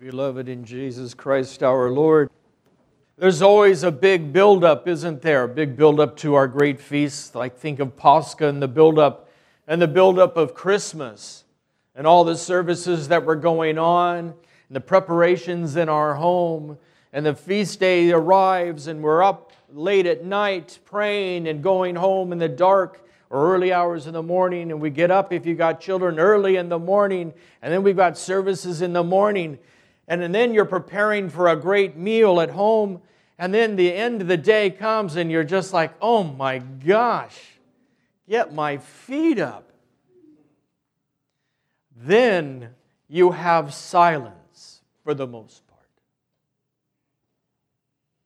beloved in Jesus Christ our Lord. There's always a big buildup, isn't there? A big buildup to our great feasts. Like think of Pascha and the buildup and the buildup of Christmas and all the services that were going on and the preparations in our home. And the feast day arrives and we're up late at night praying and going home in the dark or early hours in the morning. And we get up, if you got children, early in the morning. And then we've got services in the morning. And then you're preparing for a great meal at home. And then the end of the day comes and you're just like, oh my gosh, get my feet up. Then you have silence for the most part.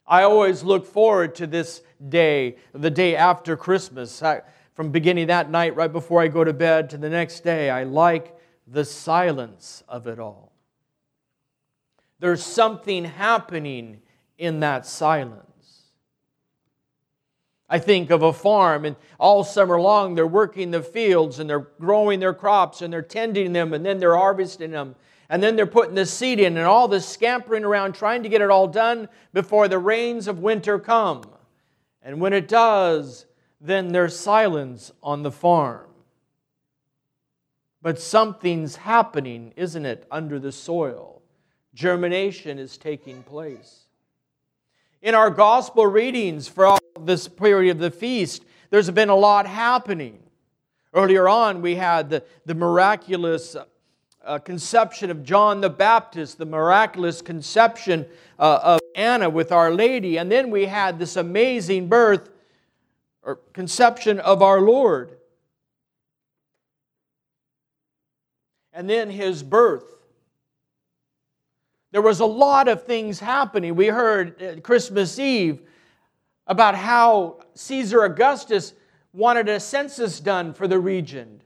I always look forward to this day, the day after Christmas. I, from beginning that night right before I go to bed to the next day. I like the silence of it all. There's something happening in that silence. I think of a farm, and all summer long they're working the fields and they're growing their crops and they're tending them and then they're harvesting them. And then they're putting the seed in and all this scampering around trying to get it all done before the rains of winter come. And when it does, then there's silence on the farm. But something's happening, isn't it, under the soil? Germination is taking place. In our gospel readings for all this period of the feast, there's been a lot happening. Earlier on, we had the, the miraculous uh, conception of John the Baptist, the miraculous conception uh, of Anna with Our Lady, and then we had this amazing birth or conception of our Lord. And then his birth. There was a lot of things happening. We heard Christmas Eve about how Caesar Augustus wanted a census done for the region.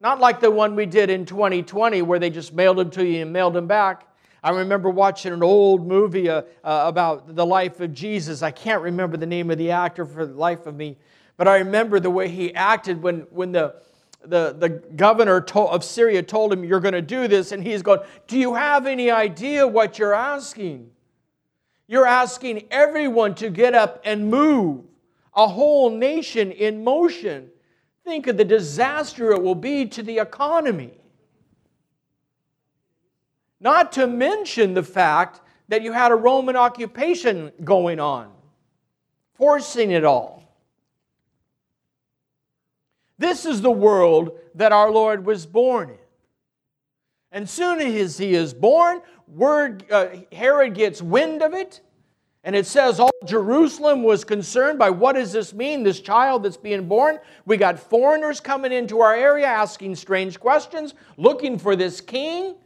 Not like the one we did in 2020 where they just mailed them to you and mailed them back. I remember watching an old movie uh, uh, about the life of Jesus. I can't remember the name of the actor for the life of me, but I remember the way he acted when, when the, the, the governor of Syria told him, You're going to do this. And he's going, Do you have any idea what you're asking? You're asking everyone to get up and move, a whole nation in motion. Think of the disaster it will be to the economy. Not to mention the fact that you had a Roman occupation going on, forcing it all. This is the world that our Lord was born in. And soon as he is born, word uh, Herod gets wind of it, and it says all Jerusalem was concerned by what does this mean, this child that's being born? We got foreigners coming into our area asking strange questions, looking for this king.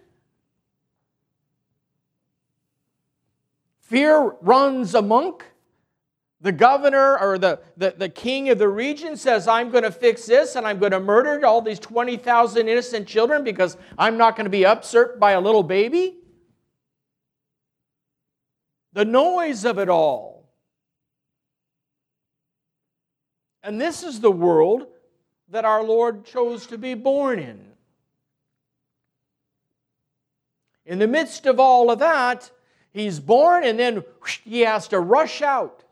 Fear runs amok. The governor or the, the, the king of the region says, I'm going to fix this and I'm going to murder all these 20,000 innocent children because I'm not going to be upset by a little baby. The noise of it all. And this is the world that our Lord chose to be born in. In the midst of all of that, He's born and then whoosh, he has to rush out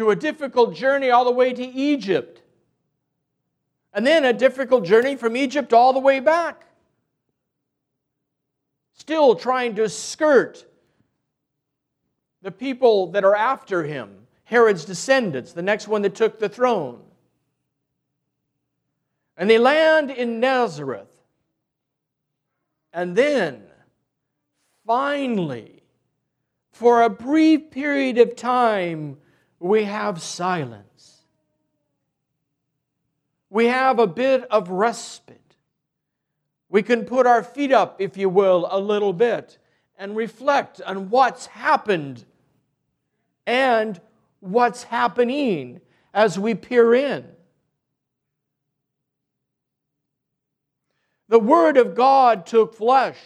to a difficult journey all the way to Egypt. And then a difficult journey from Egypt all the way back. Still trying to skirt the people that are after him, Herod's descendants, the next one that took the throne. And they land in Nazareth. And then finally, for a brief period of time, we have silence. We have a bit of respite. We can put our feet up, if you will, a little bit and reflect on what's happened and what's happening as we peer in. The Word of God took flesh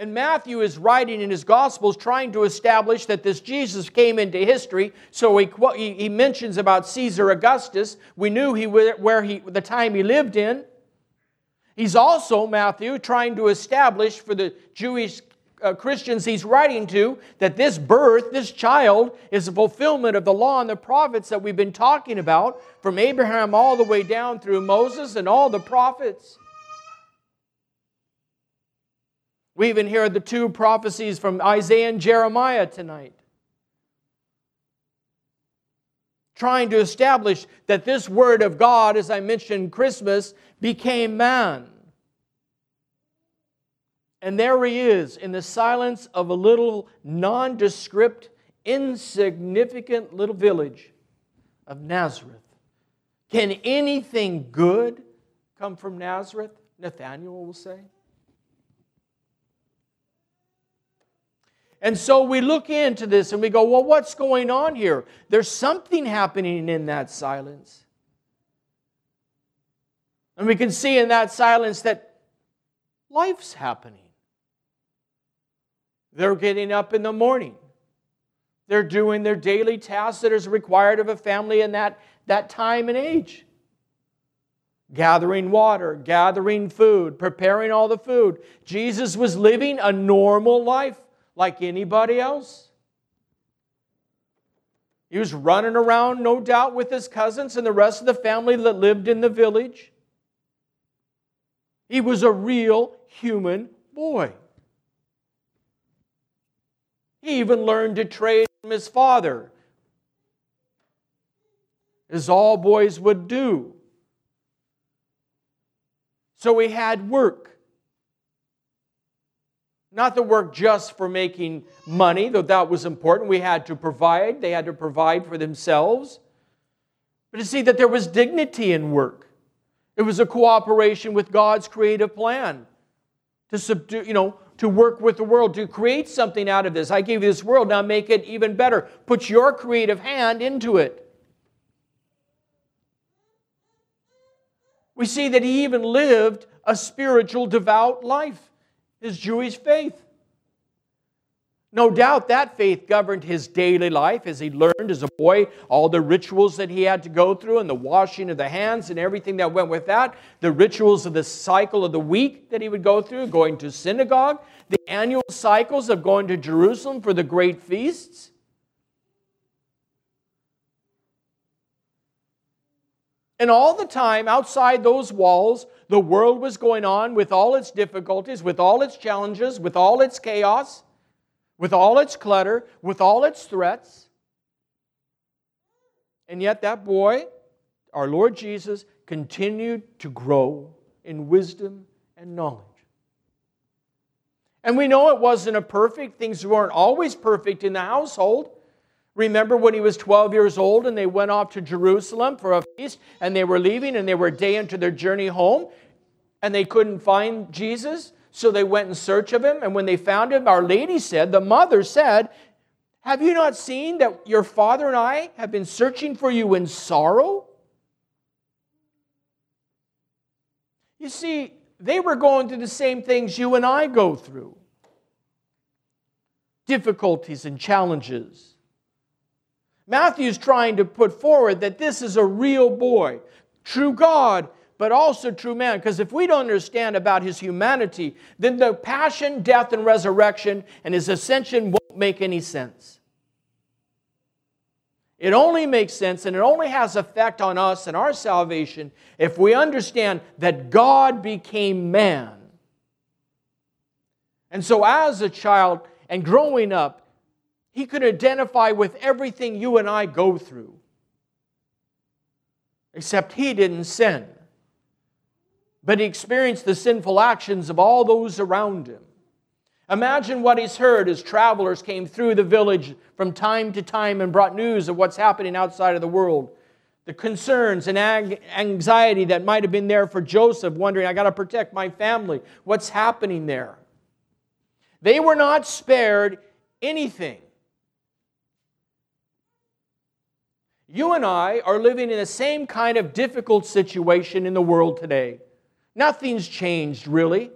and Matthew is writing in his Gospels trying to establish that this Jesus came into history. So he, he mentions about Caesar Augustus. We knew he, where he, the time he lived in. He's also, Matthew, trying to establish for the Jewish uh, Christians he's writing to that this birth, this child, is a fulfillment of the law and the prophets that we've been talking about from Abraham all the way down through Moses and all the prophets. We even hear the two prophecies from Isaiah and Jeremiah tonight. Trying to establish that this word of God, as I mentioned, Christmas, became man. And there he is in the silence of a little nondescript, insignificant little village of Nazareth. Can anything good come from Nazareth? Nathaniel will say. And so we look into this and we go, well, what's going on here? There's something happening in that silence. And we can see in that silence that life's happening. They're getting up in the morning. They're doing their daily tasks that is required of a family in that, that time and age. Gathering water, gathering food, preparing all the food. Jesus was living a normal life like anybody else. He was running around, no doubt, with his cousins and the rest of the family that lived in the village. He was a real human boy. He even learned to trade from his father, as all boys would do. So he had work. Not the work just for making money, though that was important. We had to provide, they had to provide for themselves. But to see that there was dignity in work. It was a cooperation with God's creative plan to subdue, you know, to work with the world, to create something out of this. I gave you this world, now make it even better. Put your creative hand into it. We see that he even lived a spiritual, devout life, his Jewish faith. No doubt that faith governed his daily life as he learned as a boy all the rituals that he had to go through and the washing of the hands and everything that went with that, the rituals of the cycle of the week that he would go through, going to synagogue, the annual cycles of going to Jerusalem for the great feasts. And all the time outside those walls, the world was going on with all its difficulties, with all its challenges, with all its chaos with all its clutter, with all its threats. And yet, that boy, our Lord Jesus, continued to grow in wisdom and knowledge. And we know it wasn't a perfect, things weren't always perfect in the household. Remember when he was 12 years old and they went off to Jerusalem for a feast and they were leaving and they were day into their journey home and they couldn't find Jesus? So they went in search of him, and when they found him, Our Lady said, the mother said, Have you not seen that your father and I have been searching for you in sorrow? You see, they were going through the same things you and I go through difficulties and challenges. Matthew's trying to put forward that this is a real boy, true God but also true man. Because if we don't understand about his humanity, then the passion, death, and resurrection and his ascension won't make any sense. It only makes sense and it only has effect on us and our salvation if we understand that God became man. And so, as a child and growing up, he could identify with everything you and I go through, except he didn't sin but he experienced the sinful actions of all those around him. Imagine what he's heard as travelers came through the village from time to time and brought news of what's happening outside of the world. The concerns and anxiety that might have been there for Joseph, wondering, I got to protect my family. What's happening there? They were not spared anything. You and I are living in the same kind of difficult situation in the world today. Nothing's changed, really.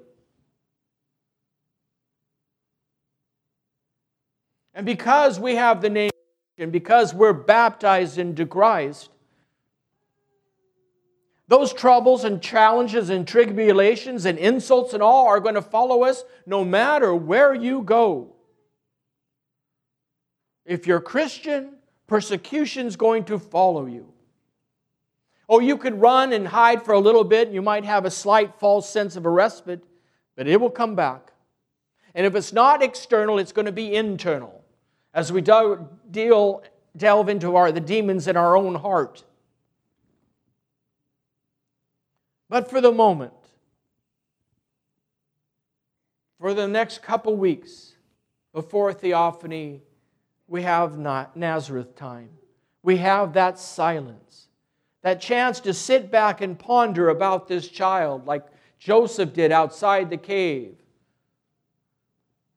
And because we have the name, and because we're baptized into Christ, Those troubles and challenges and tribulations and insults and all are going to follow us no matter where you go. If you're Christian, persecution's going to follow you. Oh, you could run and hide for a little bit, and you might have a slight false sense of a respite, but it will come back. And if it's not external, it's going to be internal as we do, deal, delve into our, the demons in our own heart. But for the moment, for the next couple weeks before Theophany, we have not Nazareth time. We have that silence, that chance to sit back and ponder about this child like Joseph did outside the cave.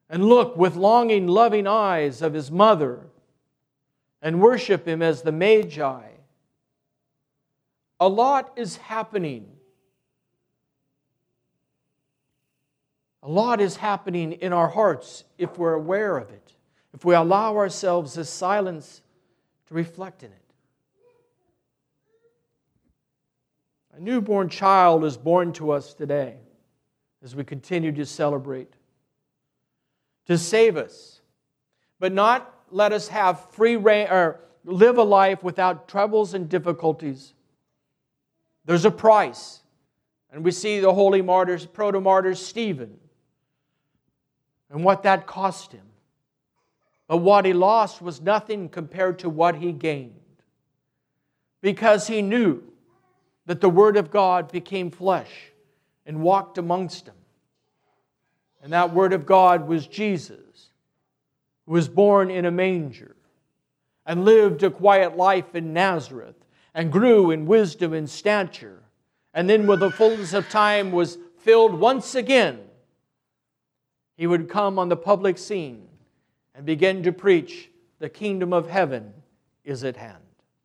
And look with longing, loving eyes of his mother and worship him as the Magi. A lot is happening A lot is happening in our hearts if we're aware of it, if we allow ourselves this silence to reflect in it. A newborn child is born to us today as we continue to celebrate, to save us, but not let us have free reign or live a life without troubles and difficulties. There's a price. And we see the holy martyrs, proto martyrs, Stephen and what that cost him. But what he lost was nothing compared to what he gained. Because he knew that the Word of God became flesh and walked amongst them. And that Word of God was Jesus, who was born in a manger and lived a quiet life in Nazareth and grew in wisdom and stature. And then, with the fullness of time, was filled once again he would come on the public scene and begin to preach the kingdom of heaven is at hand.